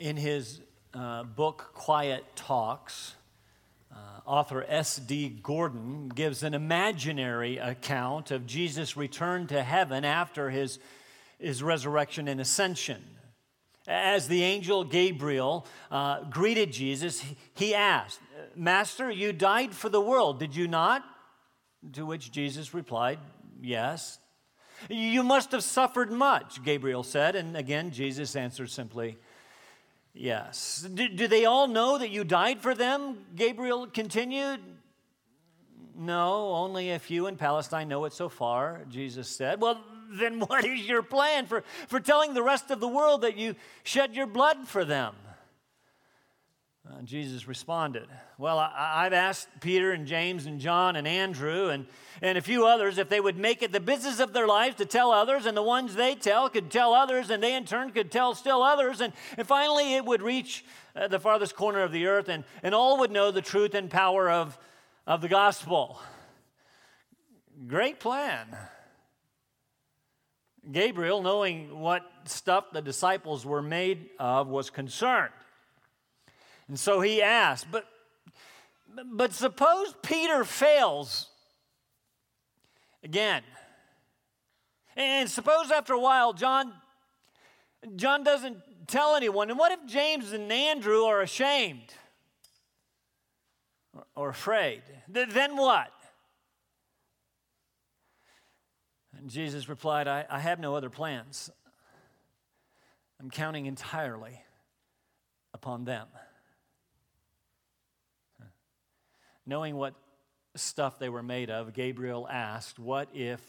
in his uh, book, Quiet Talks, uh, author S.D. Gordon gives an imaginary account of Jesus' return to heaven after his, his resurrection and ascension. As the angel Gabriel uh, greeted Jesus, he asked, Master, you died for the world, did you not? To which Jesus replied, Yes. You must have suffered much, Gabriel said. And again, Jesus answered simply, Yes. Do, do, they all know that you died for them? Gabriel continued. No, only a few in Palestine know it so far, Jesus said. Well, then what is your plan for, for telling the rest of the world that you shed your blood for them? Uh, Jesus responded, Well, I, have asked Peter and James and John and Andrew and, and a few others if they would make it the business of their lives to tell others, and the ones they tell could tell others, and they in turn could tell still others. And, and finally, it would reach uh, the farthest corner of the earth, and, and all would know the truth and power of, of the gospel. Great plan. Gabriel, knowing what stuff the disciples were made of, was concerned. And so he asked, but, but suppose Peter fails again. And suppose after a while John John doesn't tell anyone. And what if James and Andrew are ashamed or, or afraid? Then what? And Jesus replied, I, I have no other plans. I'm counting entirely upon them. Knowing what stuff they were made of, Gabriel asked, What if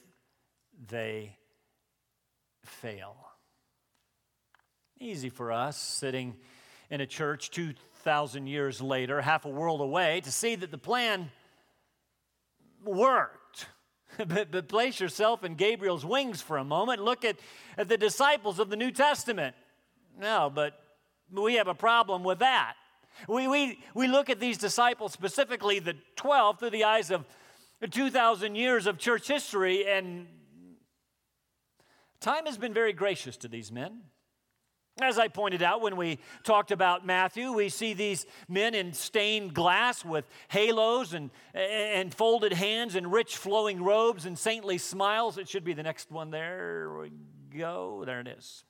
they fail? Easy for us sitting in a church 2,000 years later, half a world away, to see that the plan worked. but, but, place yourself in Gabriel's wings for a moment. Look at, at the disciples of the New Testament. No, but we have a problem with that. We, we, we look at these disciples, specifically the 12, through the eyes of 2,000 years of church history, and time has been very gracious to these men. As I pointed out when we talked about Matthew, we see these men in stained glass with halos and, and folded hands and rich flowing robes and saintly smiles. It should be the next one. There we go. There it is.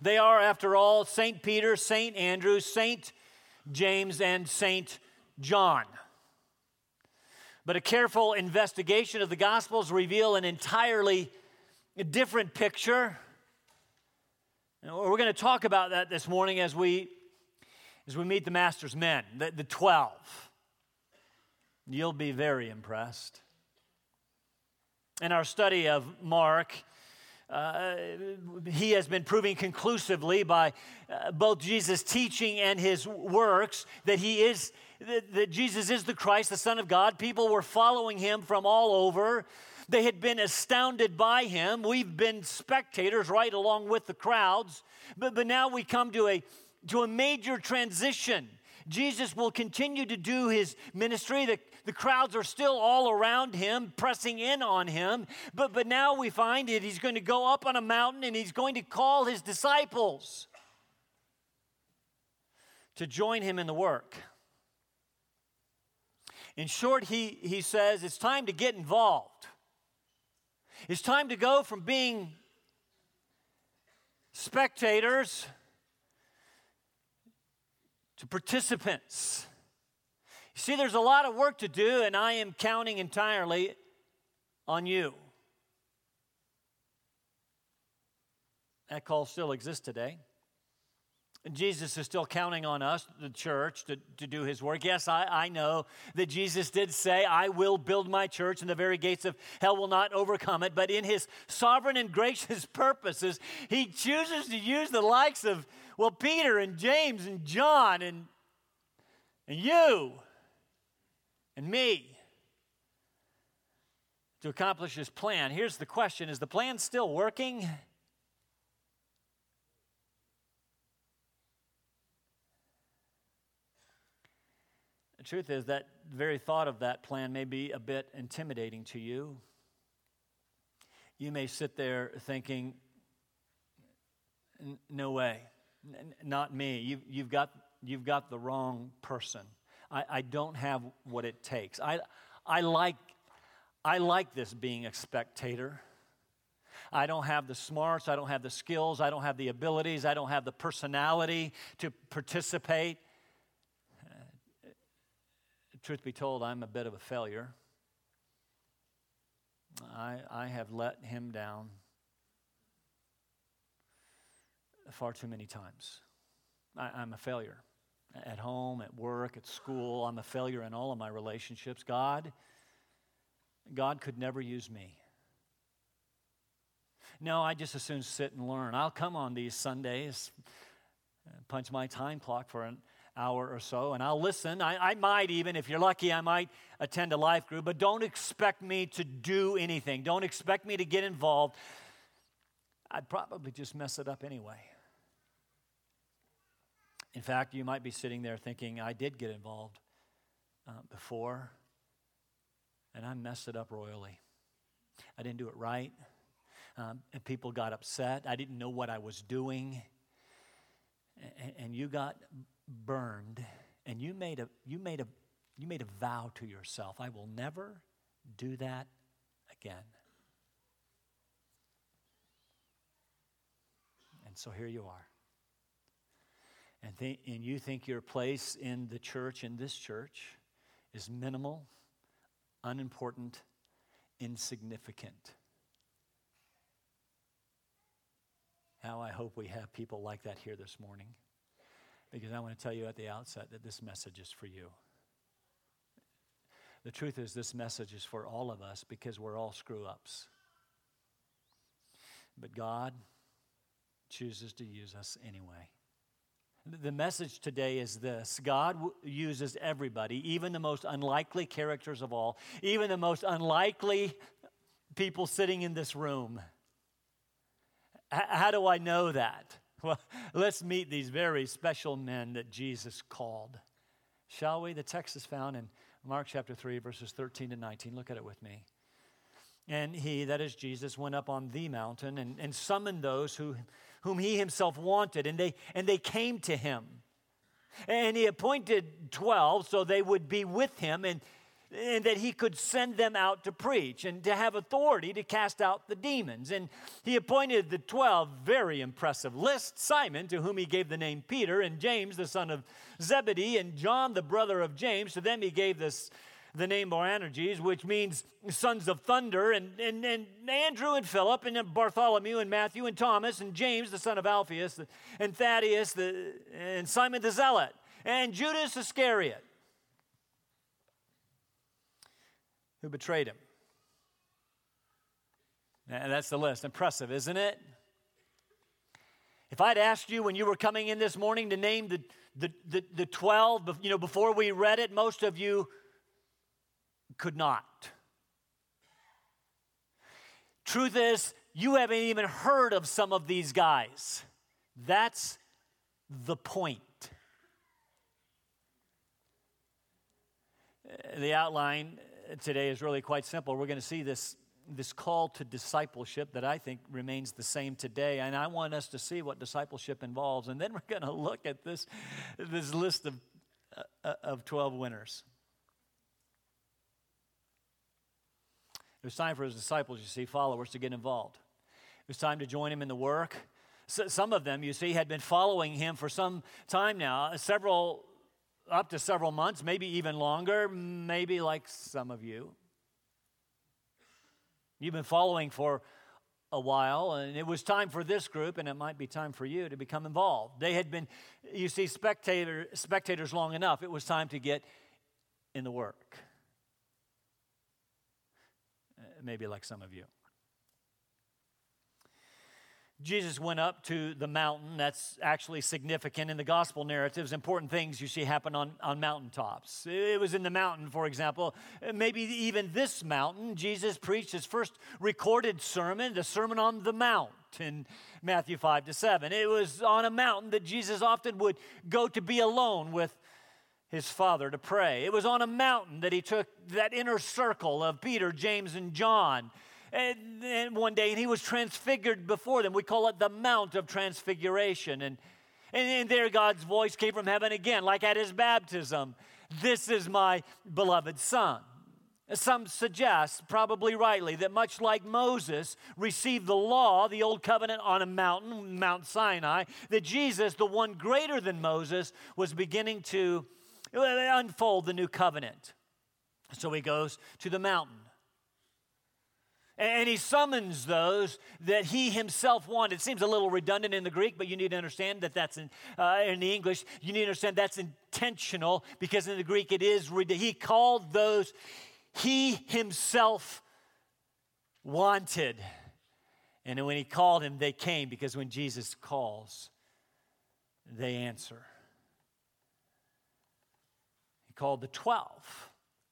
They are, after all, St. Peter, St. Andrew, St. James, and St. John. But a careful investigation of the Gospels reveal an entirely different picture. We're going to talk about that this morning as we, as we meet the Master's men, the, the 12. You'll be very impressed. In our study of Mark, uh, he has been proving conclusively by uh, both Jesus' teaching and his works that he is that, that Jesus is the Christ, the Son of God. People were following him from all over. They had been astounded by him. We've been spectators right along with the crowds. But, but now we come to a, to a major transition. Jesus will continue to do his ministry. The, the crowds are still all around him, pressing in on him. But, but now we find that he's going to go up on a mountain and he's going to call his disciples to join him in the work. In short, he, he says it's time to get involved. It's time to go from being spectators to participants. See, there's a lot of work to do, and I am counting entirely on you. That call still exists today. Jesus is still counting on us, the church, to, to do his work. Yes, I, I know that Jesus did say, I will build my church, and the very gates of hell will not overcome it. But in his sovereign and gracious purposes, he chooses to use the likes of, well, Peter and James and John and, and you and me to accomplish his plan. Here's the question Is the plan still working? The truth is that very thought of that plan may be a bit intimidating to you. You may sit there thinking, no way. N- not me. You've, you've, got, you've got the wrong person. I, I don't have what it takes. I, I, like, I like this being a spectator. I don't have the smarts, I don't have the skills, I don't have the abilities, I don't have the personality to participate. Uh, truth be told, I'm a bit of a failure. I, I have let him down far too many times. I, am a failure at home, at work, at school. I'm a failure in all of my relationships. God, God could never use me. No, I just as soon sit and learn. I'll come on these Sundays, punch my time clock for an hour or so, and I'll listen. I, I, might even, if you're lucky, I might attend a life group, but don't expect me to do anything. Don't expect me to get involved. I'd probably just mess it up anyway. In fact, you might be sitting there thinking, I did get involved uh, before, and I messed it up royally. I didn't do it right, um, and people got upset. I didn't know what I was doing, and, and you got burned, and you made a you made a you made a vow to yourself: I will never do that again. And so here you are and, th- and you think your place in the church, in this church, is minimal, unimportant, insignificant. How I hope we have people like that here this morning. Because I want to tell you at the outset that this message is for you. The truth is, this message is for all of us because we're all screw ups. But God chooses to use us anyway. The message today is this God uses everybody, even the most unlikely characters of all, even the most unlikely people sitting in this room. how do I know that? Well, let's meet these very special men that Jesus called. Shall we? The text is found in Mark chapter 3, verses 13 to 19. Look at it with me. And he, that is Jesus, went up on the mountain and, and summoned those who whom he himself wanted, and they, and they came to him. And he appointed 12 so they would be with him and, and that he could send them out to preach and to have authority to cast out the demons. And he appointed the 12 very impressive list Simon, to whom he gave the name Peter, and James, the son of Zebedee, and John, the brother of James. To them he gave this the name Boanerges, which means sons of thunder, and, and, and Andrew and Philip, and Bartholomew and Matthew and Thomas and James, the son of Alphaeus, and Thaddeus, the, and Simon the Zealot, and Judas Iscariot, who betrayed him. And that's the list. Impressive, isn't it? If I'd asked you when you were coming in this morning to name the, the, the, the 12, you know, before we read it, most of you could not. Truth is, you haven't even heard of some of these guys. That's the point. The outline today is really quite simple. We're going to see this, this call to discipleship that I think remains the same today. And I want us to see what discipleship involves. And then we're going to look at this, this list of, uh, of 12 winners. It was time for his disciples, you see, followers, to get involved. It was time to join him in the work. So some of them, you see, had been following him for some time now, several, up to several months, maybe even longer, maybe like some of you. You've been following for a while, and it was time for this group, and it might be time for you to become involved. They had been, you see, spectator, spectators long enough. It was time to get in the work. Maybe like some of you. Jesus went up to the mountain. That's actually significant in the gospel narratives. Important things you see happen on, on mountaintops. It was in the mountain, for example. Maybe even this mountain, Jesus preached his first recorded sermon, the Sermon on the Mount in Matthew 5 to 7. It was on a mountain that Jesus often would go to be alone with his father to pray. It was on a mountain that he took that inner circle of Peter, James, and John. And, and one day, and he was transfigured before them. We call it the Mount of Transfiguration. And, And, and there God's voice came from heaven again, like at his baptism. This is my beloved Son. Some suggest, probably rightly, that much like Moses received the law, the old covenant on a mountain, Mount Sinai, that Jesus, the one greater than Moses, was beginning to unfold the new covenant. So he goes to the mountain. And he summons those that he himself wanted. It seems a little redundant in the Greek, but you need to understand that that's in, uh, in the English. You need to understand that's intentional because in the Greek it is. He called those he himself wanted. And when he called him, they came because when Jesus calls, they answer. Called the 12.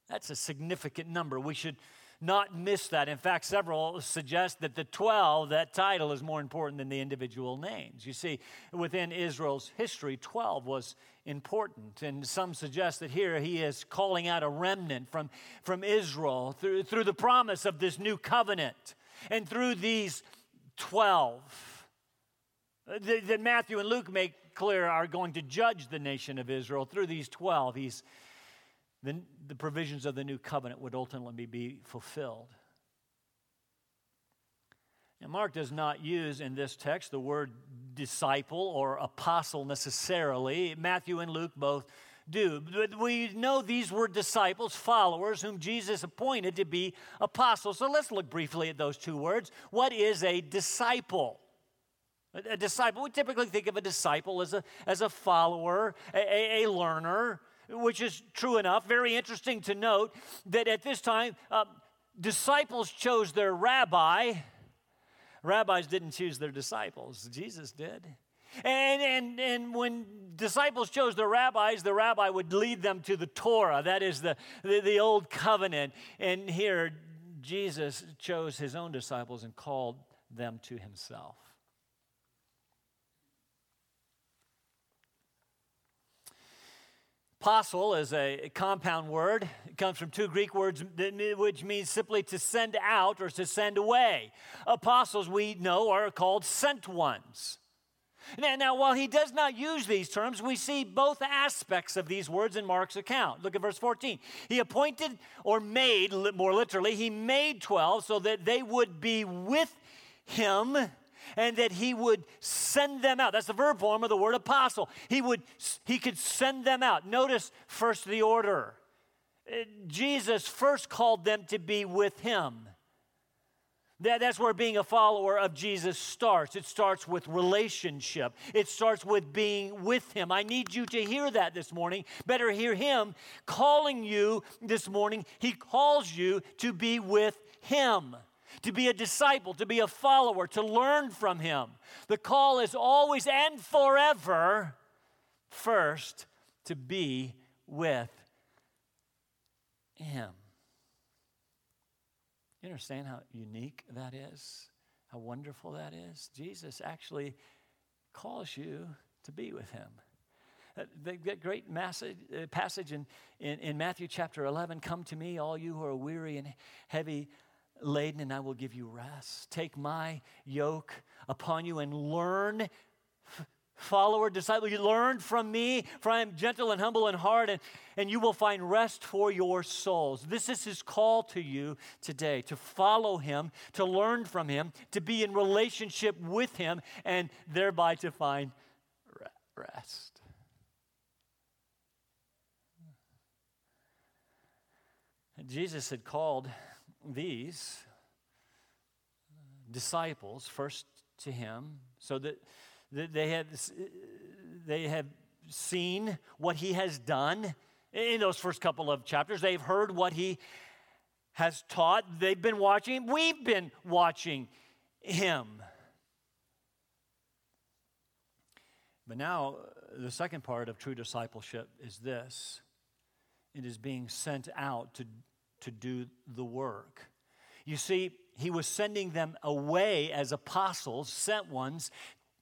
That's a significant number. We should not miss that. In fact, several suggest that the 12, that title, is more important than the individual names. You see, within Israel's history, 12 was important. And some suggest that here he is calling out a remnant from, from Israel through, through the promise of this new covenant and through these 12 that Matthew and Luke make clear are going to judge the nation of Israel through these 12. He's the, the provisions of the new covenant would ultimately be fulfilled. Now, Mark does not use in this text the word disciple or apostle necessarily. Matthew and Luke both do. But we know these were disciples, followers, whom Jesus appointed to be apostles. So let's look briefly at those two words. What is a disciple? A, disciple, we typically think of a disciple as a, as a follower, a, a learner, which is true enough. Very interesting to note that at this time, uh, disciples chose their rabbi. Rabbis didn't choose their disciples, Jesus did. And, and, and when disciples chose their rabbis, the rabbi would lead them to the Torah, that is the, the, the old covenant. And here, Jesus chose his own disciples and called them to himself. Apostle is a compound word. It comes from two Greek words, which means simply to send out or to send away. Apostles, we know, are called sent ones. Now, now, while he does not use these terms, we see both aspects of these words in Mark's account. Look at verse 14. He appointed or made, more literally, he made 12 so that they would be with him and that he would send them out. That's the verb form of the word apostle. He would he could send them out. Notice first the order. Uh, Jesus first called them to be with him. That, that's where being a follower of Jesus starts. It starts with relationship. It starts with being with Him. I need you to hear that this morning. Better hear Him calling you this morning. He calls you to be with Him to be a disciple, to be a follower, to learn from him. The call is always and forever first to be with him. You understand how unique that is? How wonderful that is? Jesus actually calls you to be with him. Uh, that great uh, passage in, in, in Matthew chapter 11 Come to me, all you who are weary and heavy laden, and I will give you rest. Take my yoke upon you and learn. Follower, disciple, you learn from me, for I am gentle and humble in heart, and, and you will find rest for your souls. This is his call to you today to follow him, to learn from him, to be in relationship with him, and thereby to find rest. Jesus had called these disciples first to him so that, that they, have, they have seen what he has done in those first couple of chapters. They've heard what he has taught. They've been watching. We've been watching him. But now, the second part of true discipleship is this it is being sent out to to do the work. You see, he was sending them away as apostles, sent ones,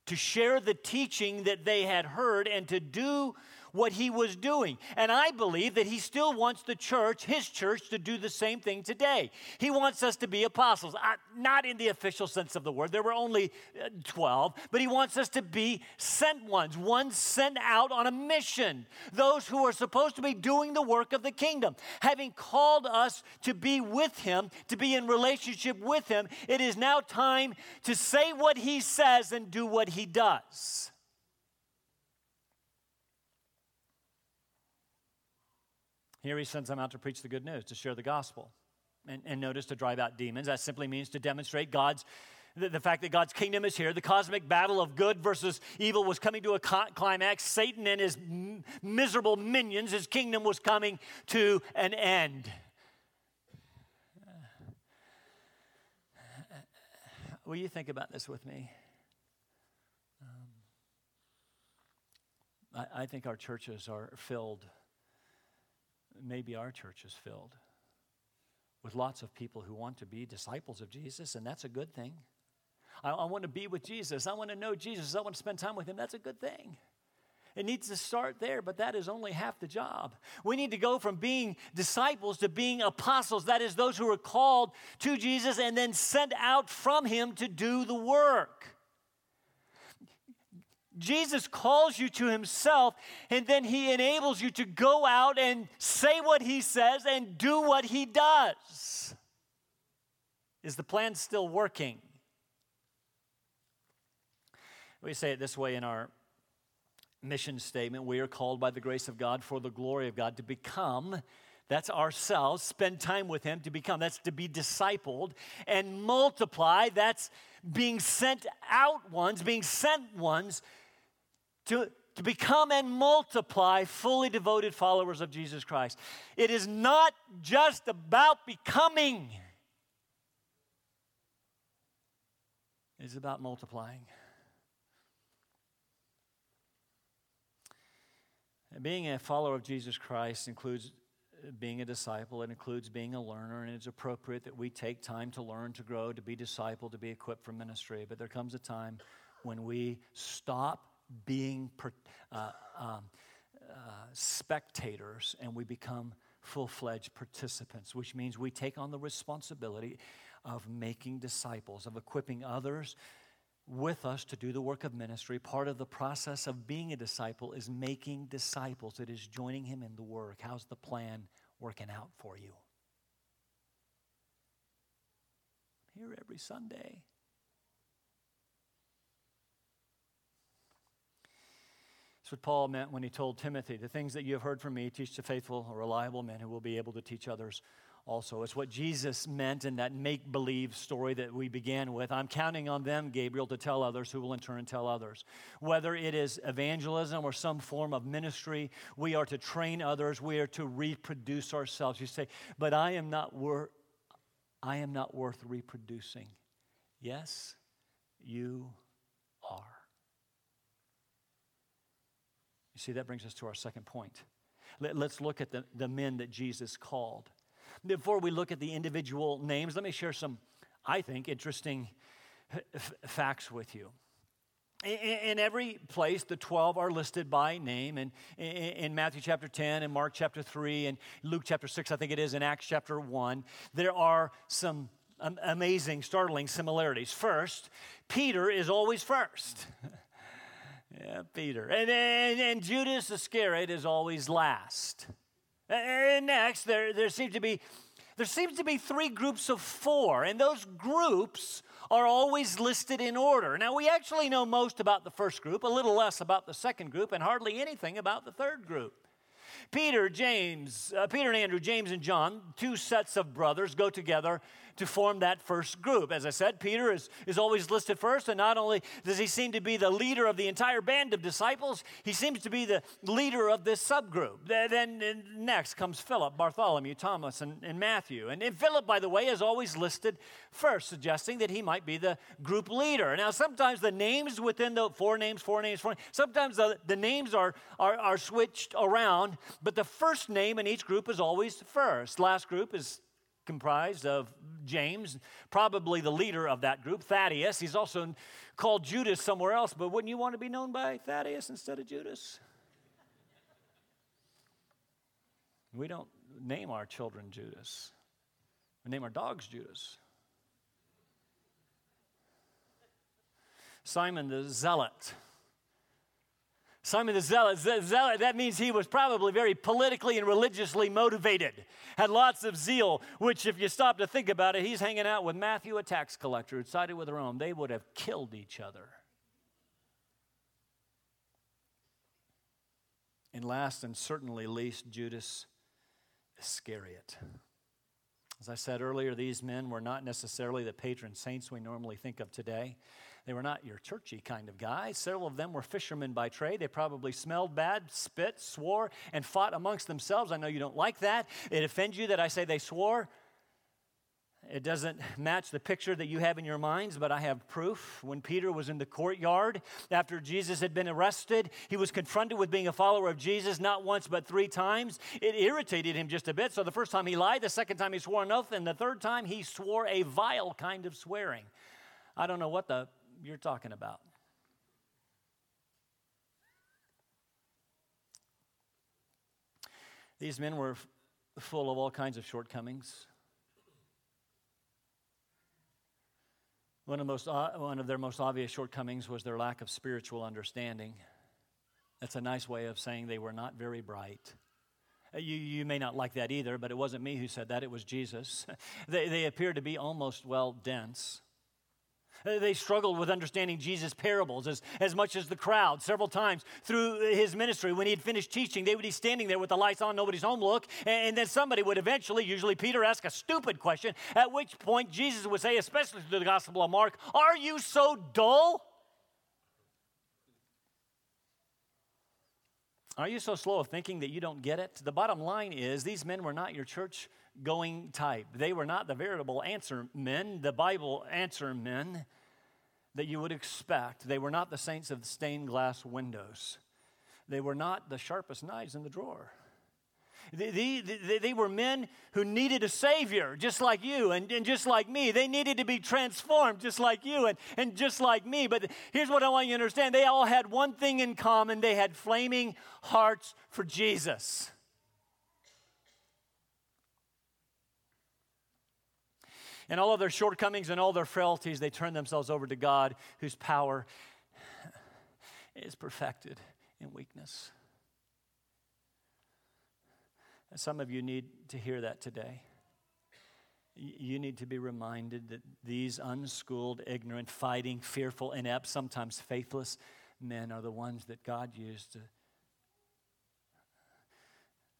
to share the teaching that they had heard and to do what he was doing. And I believe that he still wants the church, his church, to do the same thing today. He wants us to be apostles, not in the official sense of the word. There were only uh, 12, but he wants us to be sent ones, ones sent out on a mission. Those who are supposed to be doing the work of the kingdom. Having called us to be with him, to be in relationship with him, it is now time to say what he says and do what he does. Here he sends them out to preach the good news, to share the gospel. And, and notice to drive out demons. That simply means to demonstrate God's the, fact that God's kingdom is here. The cosmic battle of good versus evil was coming to a climax. Satan and his miserable minions, his kingdom was coming to an end. Will you think about this with me? Um, I, I think our churches are filled maybe our church is filled with lots of people who want to be disciples of Jesus, and that's a good thing. I, I, want to be with Jesus. I want to know Jesus. I want to spend time with him. That's a good thing. It needs to start there, but that is only half the job. We need to go from being disciples to being apostles. That is, those who are called to Jesus and then sent out from him to do the work. Jesus calls you to himself, and then he enables you to go out and say what he says and do what he does. Is the plan still working? We say it this way in our mission statement we are called by the grace of God for the glory of God to become. That's ourselves, spend time with Him to become. That's to be discipled and multiply. That's being sent out ones, being sent ones to, to become and multiply fully devoted followers of Jesus Christ. It is not just about becoming, it's about multiplying. And being a follower of Jesus Christ includes being a disciple, it includes being a learner, and it's appropriate that we take time to learn, to grow, to be discipled, to be equipped for ministry. But there comes a time when we stop being uh, um, uh, spectators and we become full fledged participants, which means we take on the responsibility of making disciples, of equipping others with us to do the work of ministry. Part of the process of being a disciple is making disciples, it is joining Him in the work. How's the plan working out for you? here every Sunday. That's what Paul meant when he told Timothy, The things that you have heard from me, teach to faithful or reliable men who will be able to teach others also. It's what Jesus meant in that make believe story that we began with. I'm counting on them, Gabriel, to tell others who will in turn tell others. Whether it is evangelism or some form of ministry, we are to train others, we are to reproduce ourselves. You say, but I am not worth I am not worth reproducing. Yes, you You see, that brings us to our second point. Let, us look at the, the men that Jesus called. Before we look at the individual names, let me share some, I think, interesting f- facts with you. In every place, the 12 are listed by name. And in Matthew chapter 10, and Mark chapter 3, and Luke chapter 6, I think it is, in Acts chapter 1, there are some amazing, startling similarities. First, Peter is always first. Yeah, Peter. And, and, and Judas Iscariot is always last. And next, there, there seems to be there seems to be three groups of four, and those groups are always listed in order. Now, we actually know most about the first group, a little less about the second group, and hardly anything about the third group. Peter, James, uh, Peter and Andrew, James and John, two sets of brothers, go together to form that first group. As I said, Peter is, is always listed first, and not only does he seem to be the leader of the entire band of disciples, he seems to be the leader of this subgroup. Then, next comes Philip, Bartholomew, Thomas, and, and Matthew. And, and Philip, by the way, is always listed first, suggesting that he might be the group leader. Now, sometimes the names within the four names, four names, four names, sometimes the, the names are, are, are switched around, but the first name in each group is always first. Last group is comprised of James, probably the leader of that group, Thaddeus. He's also called Judas somewhere else, but wouldn't you want to be known by Thaddeus instead of Judas? We don't name our children Judas, we name our dogs Judas. Simon the Zealot. Simon the Zealot, zealot, that means he was probably very politically and religiously motivated, had lots of zeal, which, if you stop to think about it, he's hanging out with Matthew, a tax collector, who sided with Rome. They would have killed each other. And last and certainly least, Judas Iscariot. As I said earlier, these men were not necessarily the patron saints we normally think of today. They were not your churchy kind of guys. Several of them were fishermen by trade. They probably smelled bad, spit, swore, and fought amongst themselves. I know you don't like that. It offends you that I say they swore. It doesn't match the picture that you have in your minds, but I have proof. When Peter was in the courtyard after Jesus had been arrested, he was confronted with being a follower of Jesus not once but three times. It irritated him just a bit. So the first time he lied, the second time he swore an oath, and the third time he swore a vile kind of swearing. I don't know what the you're talking about. These men were f- full of all kinds of shortcomings. One of, most, one of their most obvious shortcomings was their lack of spiritual understanding. That's a nice way of saying they were not very bright. Uh, you, you may not like that either, but it wasn't me who said that, it was Jesus. they, they appeared to be almost, well, dense. They struggled with understanding Jesus' parables as, as much as the crowd. Several times through his ministry, when he had finished teaching, they would be standing there with the lights on, nobody's home look, and then somebody would eventually, usually Peter, ask a stupid question, at which point Jesus would say, especially through the Gospel of Mark, Are you so dull? Are you so slow of thinking that you don't get it? The bottom line is these men were not your church going type. They were not the veritable answer men, the Bible answer men that you would expect. They were not the saints of stained glass windows. They were not the sharpest knives in the drawer. They, they, they, were men who needed a Savior, just like you and, and just like me. They needed to be transformed, just like you and, and just like me. But here's what I want you to understand they all had one thing in common they had flaming hearts for Jesus. And all of their shortcomings and all their frailties, they turn themselves over to God, whose power is perfected in weakness. Some of you need to hear that today. You need to be reminded that these unschooled, ignorant, fighting, fearful, inept, sometimes faithless men are the ones that God used to,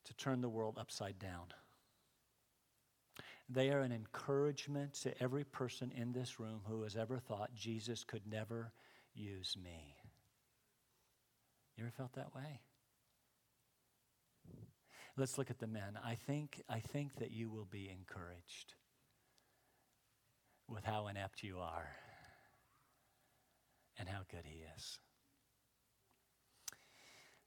to turn the world upside down. They are an encouragement to every person in this room who has ever thought Jesus could never use me. You ever felt that way? Let's look at the men. I think, I think that you will be encouraged with how inept you are and how good he is.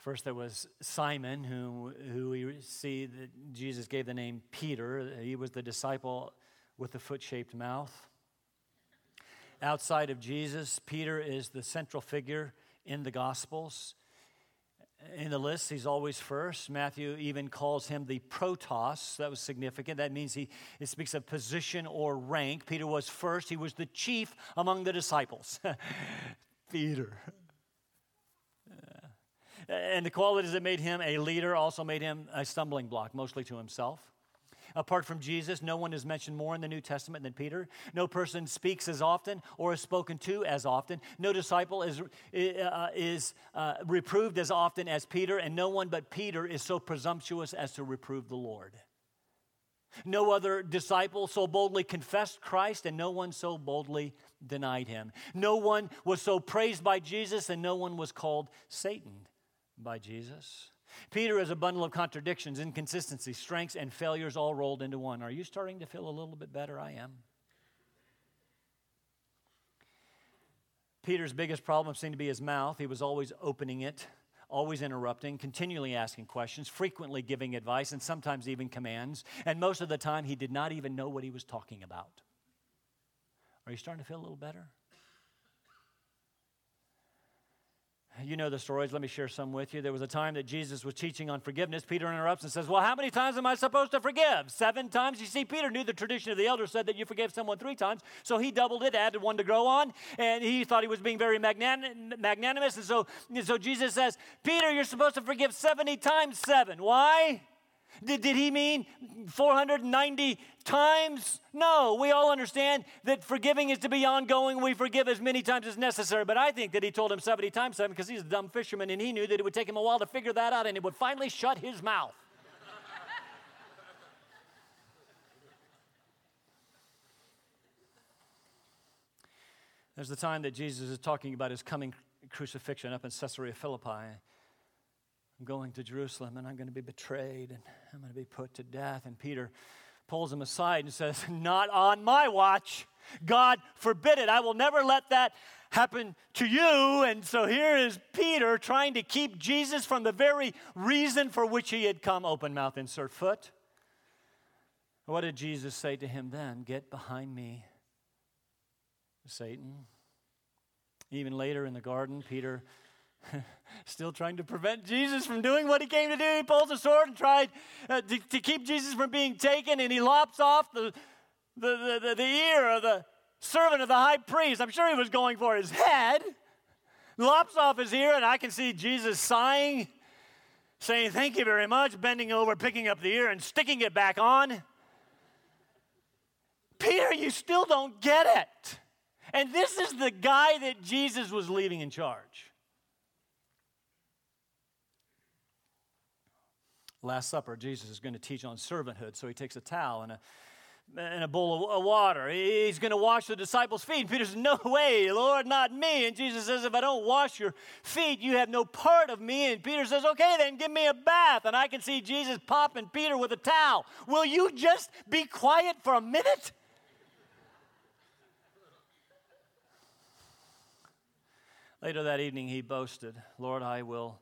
First, there was Simon, who, who we see that Jesus gave the name Peter. He was the disciple with the foot shaped mouth. Outside of Jesus, Peter is the central figure in the Gospels in the list, he's always first. Matthew even calls him the protos. That was significant. That means he it speaks of position or rank. Peter was first, he was the chief among the disciples. Peter. And the qualities that made him a leader also made him a stumbling block, mostly to himself. Apart from Jesus, no one is mentioned more in the New Testament than Peter. No person speaks as often or is spoken to as often. No disciple is, uh, is uh, reproved as often as Peter, and no one but Peter is so presumptuous as to reprove the Lord. No other disciple so boldly confessed Christ, and no one so boldly denied him. No one was so praised by Jesus, and no one was called Satan by Jesus. Peter is a bundle of contradictions, inconsistencies, strengths, and failures all rolled into one. Are you starting to feel a little bit better? I am. Peter's biggest problem seemed to be his mouth. He was always opening it, always interrupting, continually asking questions, frequently giving advice, and sometimes even commands. And most of the time, he did not even know what he was talking about. Are you starting to feel a little better? You know the stories. Let me share some with you. There was a time that Jesus was teaching on forgiveness. Peter interrupts and says, Well, how many times am I supposed to forgive? Seven times? You see, Peter knew the tradition of the elders said that you forgive someone three times. So he doubled it, added one to grow on, and he thought he was being very magnanimous. And so, so Jesus says, Peter, you're supposed to forgive 70 times seven. Why? Did, did he mean 490 times? No, we all understand that forgiving is to be ongoing. We forgive as many times as necessary. But I think that he told him 70 times 7 because he's a dumb fisherman and he knew that it would take him a while to figure that out and it would finally shut his mouth. There's the time that Jesus is talking about his coming crucifixion up in Caesarea Philippi. I'm going to Jerusalem and I'm going to be betrayed and I'm going to be put to death. And Peter pulls him aside and says, Not on my watch. God forbid it. I will never let that happen to you. And so here is Peter trying to keep Jesus from the very reason for which he had come. Open mouth, insert foot. What did Jesus say to him then? Get behind me, Satan. Even later in the garden, Peter Still trying to prevent Jesus from doing what he came to do. He pulls a sword and tried uh, to, to, keep Jesus from being taken, and he lops off the, the, the, the, ear of the servant of the high priest. I'm sure he was going for his head. Lops off his ear, and I can see Jesus sighing, saying, Thank you very much, bending over, picking up the ear, and sticking it back on. Peter, you still don't get it. And this is the guy that Jesus was leaving in charge. Last Supper, Jesus is going to teach on servanthood. So he takes a towel and a, and a bowl of water. He's going to wash the disciples' feet. And Peter says, No way, Lord, not me. And Jesus says, If I don't wash your feet, you have no part of me. And Peter says, Okay, then give me a bath. And I can see Jesus popping Peter with a towel. Will you just be quiet for a minute? Later that evening, he boasted, Lord, I will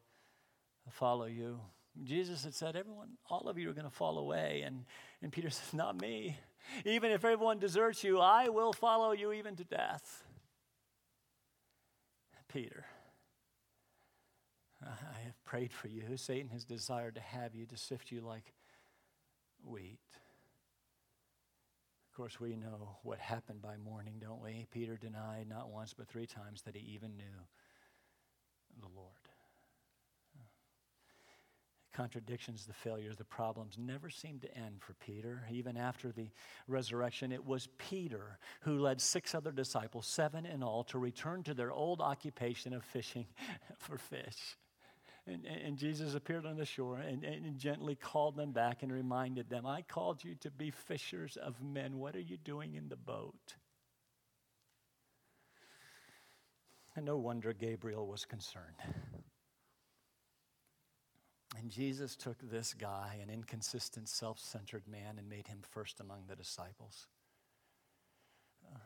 follow you. Jesus had said, Everyone, all of you are going to fall away. And, and Peter says, Not me. Even if everyone deserts you, I will follow you even to death. Peter, I have prayed for you. Satan has desired to have you, to sift you like wheat. Of course, we know what happened by morning, don't we? Peter denied not once but three times that he even knew the Lord contradictions, the failures, the problems never seemed to end for Peter. Even after the resurrection, it was Peter who led six other disciples, seven in all, to return to their old occupation of fishing for fish. And, and, Jesus appeared on the shore and, and gently called them back and reminded them, I called you to be fishers of men. What are you doing in the boat? And no wonder Gabriel was concerned. And Jesus took this guy, an inconsistent, self centered man, and made him first among the disciples. Uh,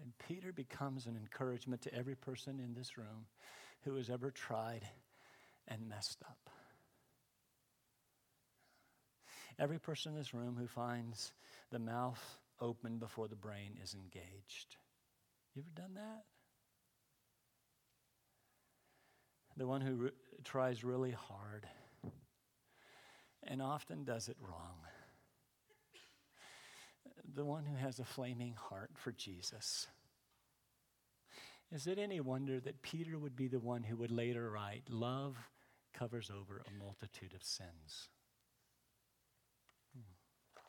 and Peter becomes an encouragement to every person in this room who has ever tried and messed up. Every person in this room who finds the mouth open before the brain is engaged. You ever done that? The one who re- tries really hard and often does it wrong. The one who has a flaming heart for Jesus. Is it any wonder that Peter would be the one who would later write, Love covers over a multitude of sins? Hmm.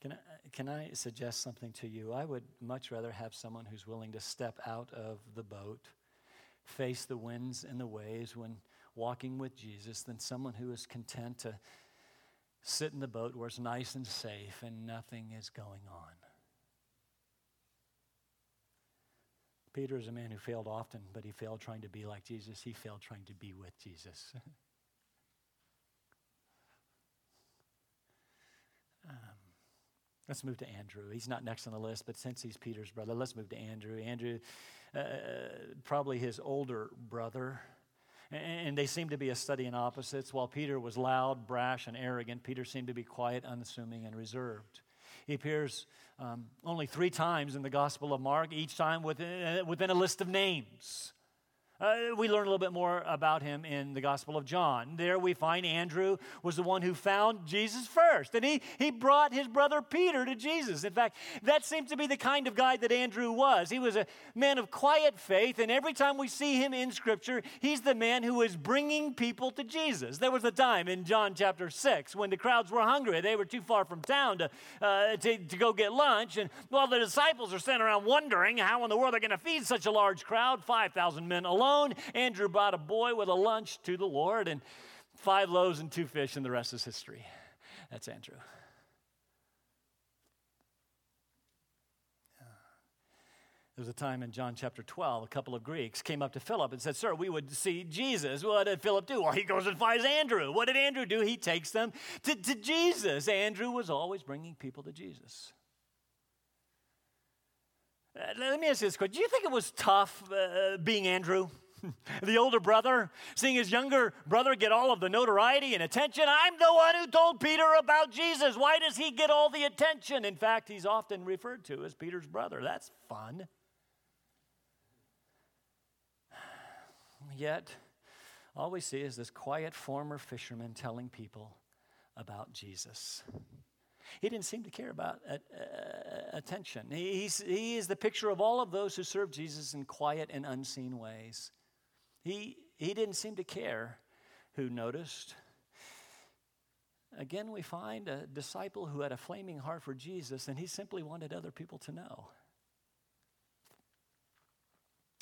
Can I, can I suggest something to you? I would much rather have someone who's willing to step out of the boat, face the winds and the waves when walking with Jesus than someone who is content to sit in the boat where it's nice and safe and nothing is going on. Peter is a man who failed often, but he failed trying to be like Jesus. He failed trying to be with Jesus. um, let's move to Andrew. He's not next on the list, but since he's Peter's brother, let's move to Andrew. Andrew, uh, probably his older brother. And they seemed to be a study in opposites. While Peter was loud, brash, and arrogant, Peter seemed to be quiet, unassuming, and reserved. He appears um, only three times in the Gospel of Mark, each time within, uh, within a list of names. Uh, we learn a little bit more about him in the Gospel of John. There we find Andrew was the one who found Jesus first, and he, he brought his brother Peter to Jesus. In fact, that seems to be the kind of guy that Andrew was. He was a man of quiet faith, and every time we see him in Scripture, he's the man who is bringing people to Jesus. There was a time in John chapter 6 when the crowds were hungry. They were too far from town to, uh, to, to go get lunch, and while the disciples are sitting around wondering how in the world they're going to feed such a large crowd, 5,000 men alone alone. Andrew brought a boy with a lunch to the Lord, and five loaves and two fish, and the rest is history. That's Andrew. There was a time in John chapter 12, a couple of Greeks came up to Philip and said, Sir, we would see Jesus. What did Philip do? Well, he goes and finds Andrew. What did Andrew do? He takes them to, to Jesus. Andrew was always bringing people to Jesus. Uh, let me ask you this question. Do you think it was tough uh, being Andrew? the older brother, seeing his younger brother get all of the notoriety and attention. I'm the one who told Peter about Jesus. Why does he get all the attention? In fact, he's often referred to as Peter's brother. That's fun. Yet, all we see is this quiet former fisherman telling people about Jesus. He didn't seem to care about uh, uh, attention. He, he is the picture of all of those who serve Jesus in quiet and unseen ways. He, he didn't seem to care who noticed. Again, we find a disciple who had a flaming heart for Jesus, and he simply wanted other people to know.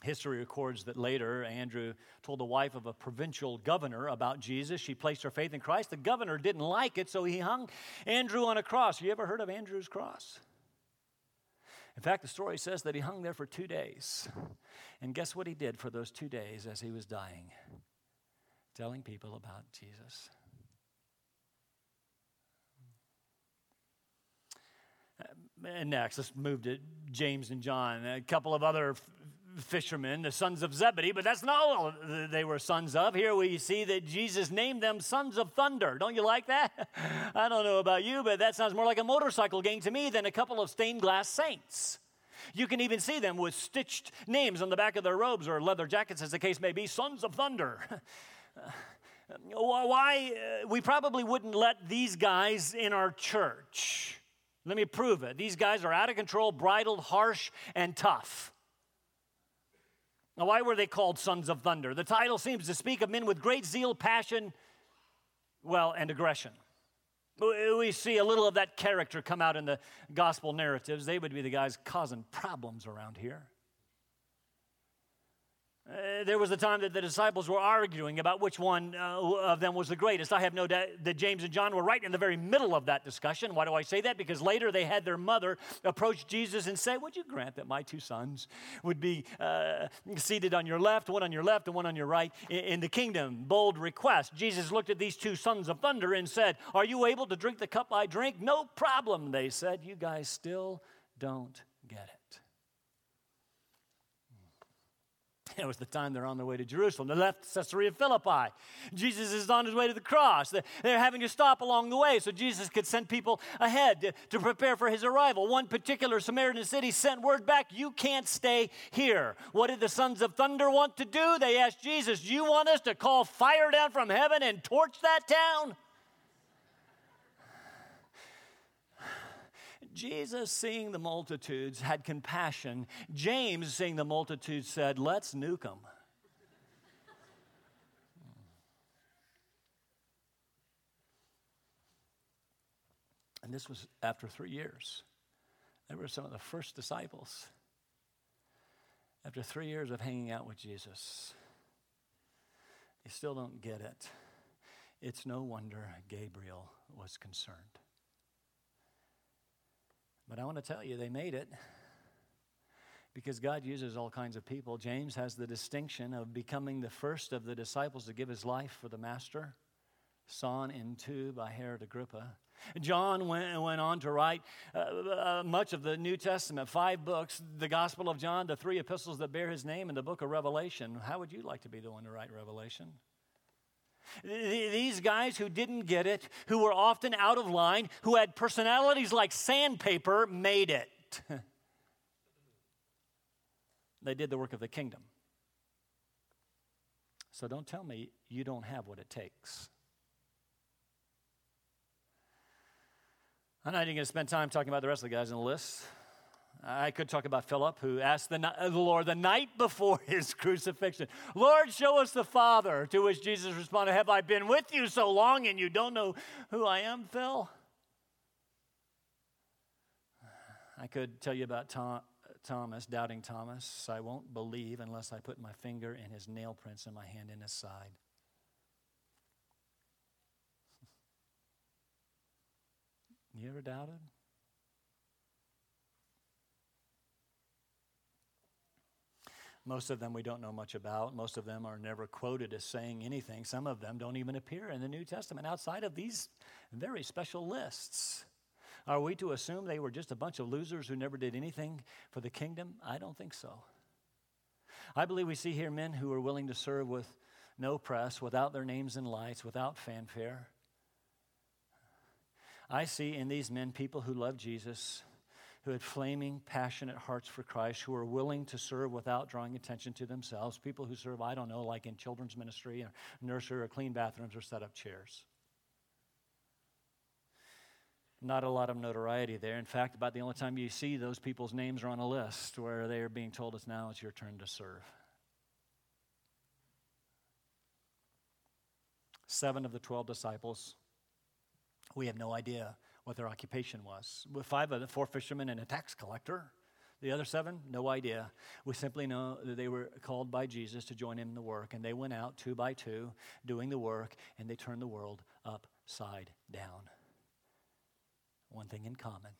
History records that later Andrew told the wife of a provincial governor about Jesus. She placed her faith in Christ. The governor didn't like it, so he hung Andrew on a cross. You ever heard of Andrew's cross? In fact, the story says that he hung there for two days. And guess what he did for those two days as he was dying? Telling people about Jesus. Uh, and next, let's move to James and John, a couple of other fishermen, the sons of Zebedee, but that's not all they were sons of. Here we see that Jesus named them sons of thunder. Don't you like that? I don't know about you, but that sounds more like a motorcycle gang to me than a couple of stained glass saints. You can even see them with stitched names on the back of their robes or leather jackets, as the case may be, sons of thunder. Why? Uh, we probably wouldn't let these guys in our church. Let me prove it. These guys are out of control, bridled, harsh, and tough. Now, why were they called sons of thunder? The title seems to speak of men with great zeal, passion, well, and aggression. We see a little of that character come out in the gospel narratives. They would be the guys causing problems around here. Uh, there was a time that the disciples were arguing about which one uh, of them was the greatest. I have no doubt that James and John were right in the very middle of that discussion. Why do I say that? Because later they had their mother approach Jesus and say, Would you grant that my two sons would be uh, seated on your left, one on your left and one on your right in, in the kingdom? Bold request. Jesus looked at these two sons of thunder and said, Are you able to drink the cup I drink? No problem, they said. You guys still don't get it. It was the time they're on their way to Jerusalem. They left Caesarea Philippi. Jesus is on his way to the cross. They're having to stop along the way so Jesus could send people ahead to, to prepare for his arrival. One particular Samaritan city sent word back, You can't stay here. What did the sons of thunder want to do? They asked Jesus, you want us to call fire down from heaven and torch that town? Jesus, seeing the multitudes, had compassion. James, seeing the multitudes, said, Let's nuke them. And this was after three years. They were some of the first disciples. After three years of hanging out with Jesus, they still don't get it. It's no wonder Gabriel was concerned. But I want to tell you, they made it because God uses all kinds of people. James has the distinction of becoming the first of the disciples to give his life for the master, sawn in two by Herod Agrippa. John went, went on to write uh, uh, much of the New Testament, five books, the Gospel of John, the three epistles that bear his name, and the book of Revelation. How would you like to be the one to write Revelation? These guys who didn't get it, who were often out of line, who had personalities like sandpaper, made it. they did the work of the kingdom. So don't tell me you don't have what it takes. I'm not even going to spend time talking about the rest of the guys in the list. I could talk about Philip, who asked the, the, Lord the night before his crucifixion, Lord, show us the Father. To which Jesus responded, Have I been with you so long and you don't know who I am, Phil? I could tell you about Tom, Thomas, doubting Thomas. I won't believe unless I put my finger in his nail prints and my hand in his side. You ever doubted? Most of them we don't know much about. Most of them are never quoted as saying anything. Some of them don't even appear in the New Testament outside of these very special lists. Are we to assume they were just a bunch of losers who never did anything for the kingdom? I don't think so. I believe we see here men who are willing to serve with no press, without their names and lights, without fanfare. I see in these men people who love Jesus who had flaming, passionate hearts for Christ, who were willing to serve without drawing attention to themselves. People who serve, I don't know, like in children's ministry or nursery or clean bathrooms or set up chairs. Not a lot of notoriety there. In fact, about the only time you see those people's names are on a list where they are being told it's now it's your turn to serve. Seven of the 12 disciples, we have no idea what their occupation was. Five of the four fishermen and a tax collector. The other seven, no idea. We simply know that they were called by Jesus to join him in the work, and they went out two by two doing the work, and they turned the world upside down. One thing in common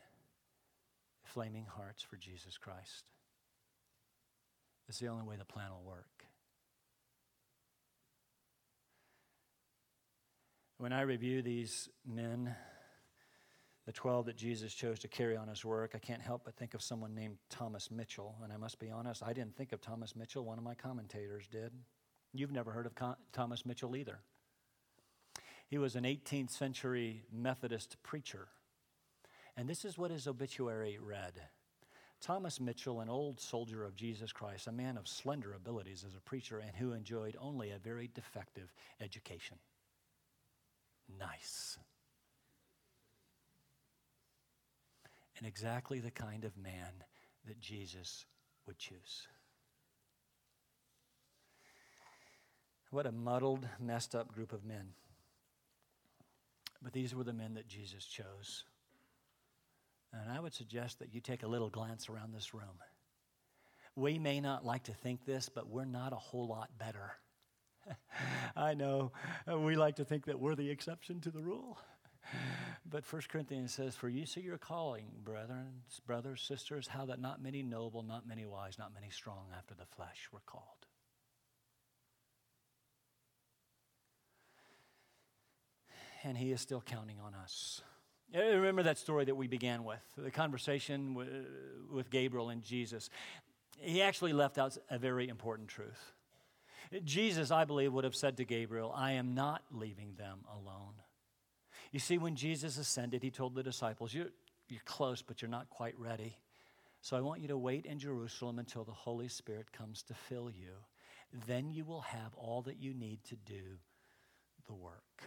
flaming hearts for Jesus Christ. It's the only way the plan will work. When I review these men, the 12 that Jesus chose to carry on his work, I can't help but think of someone named Thomas Mitchell. And I must be honest, I didn't think of Thomas Mitchell. One of my commentators did. You've never heard of Thomas Mitchell either. He was an 18th century Methodist preacher. And this is what his obituary read Thomas Mitchell, an old soldier of Jesus Christ, a man of slender abilities as a preacher, and who enjoyed only a very defective education. Nice. And exactly the kind of man that Jesus would choose. What a muddled, messed up group of men. But these were the men that Jesus chose. And I would suggest that you take a little glance around this room. We may not like to think this, but we're not a whole lot better. I know uh, we like to think that we're the exception to the rule. But 1 Corinthians says, For you see your calling, brethren, brothers, sisters, how that not many noble, not many wise, not many strong after the flesh were called. And he is still counting on us. Remember that story that we began with, the conversation with Gabriel and Jesus. He actually left out a very important truth. Jesus, I believe, would have said to Gabriel, I am not leaving them alone. You see, when Jesus ascended, he told the disciples, You're, you're close, but you're not quite ready. So I want you to wait in Jerusalem until the Holy Spirit comes to fill you. Then you will have all that you need to do the work.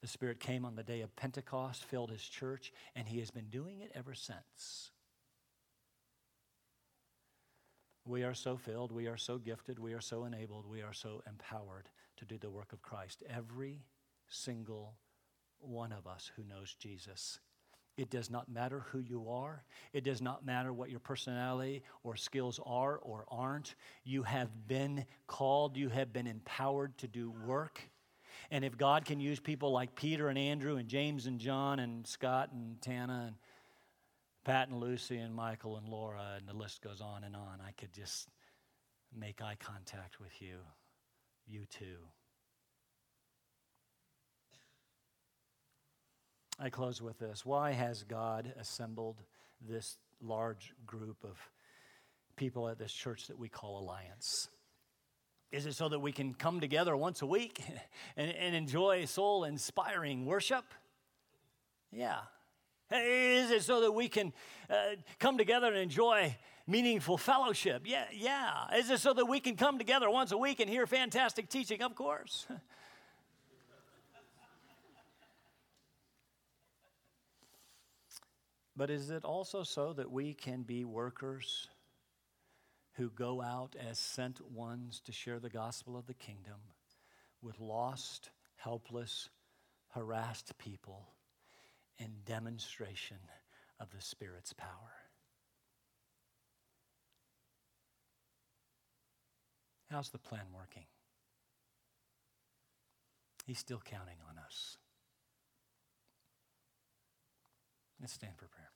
The Spirit came on the day of Pentecost, filled his church, and he has been doing it ever since. We are so filled, we are so gifted, we are so enabled, we are so empowered to do the work of Christ. Every single one of us who knows Jesus. It does not matter who you are. It does not matter what your personality or skills are or aren't. You have been called, you have been empowered to do work. And if God can use people like Peter and Andrew and James and John and Scott and Tana and Pat and Lucy and Michael and Laura, and the list goes on and on, I could just make eye contact with you. You too. I close with this. Why has God assembled this large group of people at this church that we call Alliance? Is it so that we can come together once a week and, and enjoy soul inspiring worship? Yeah. Is it so that we can uh, come together and enjoy meaningful fellowship? Yeah, yeah. Is it so that we can come together once a week and hear fantastic teaching? Of course. but is it also so that we can be workers who go out as sent ones to share the gospel of the kingdom with lost, helpless, harassed people in demonstration of the Spirit's power? How's the plan working? He's still counting on us. Let's stand for prayer.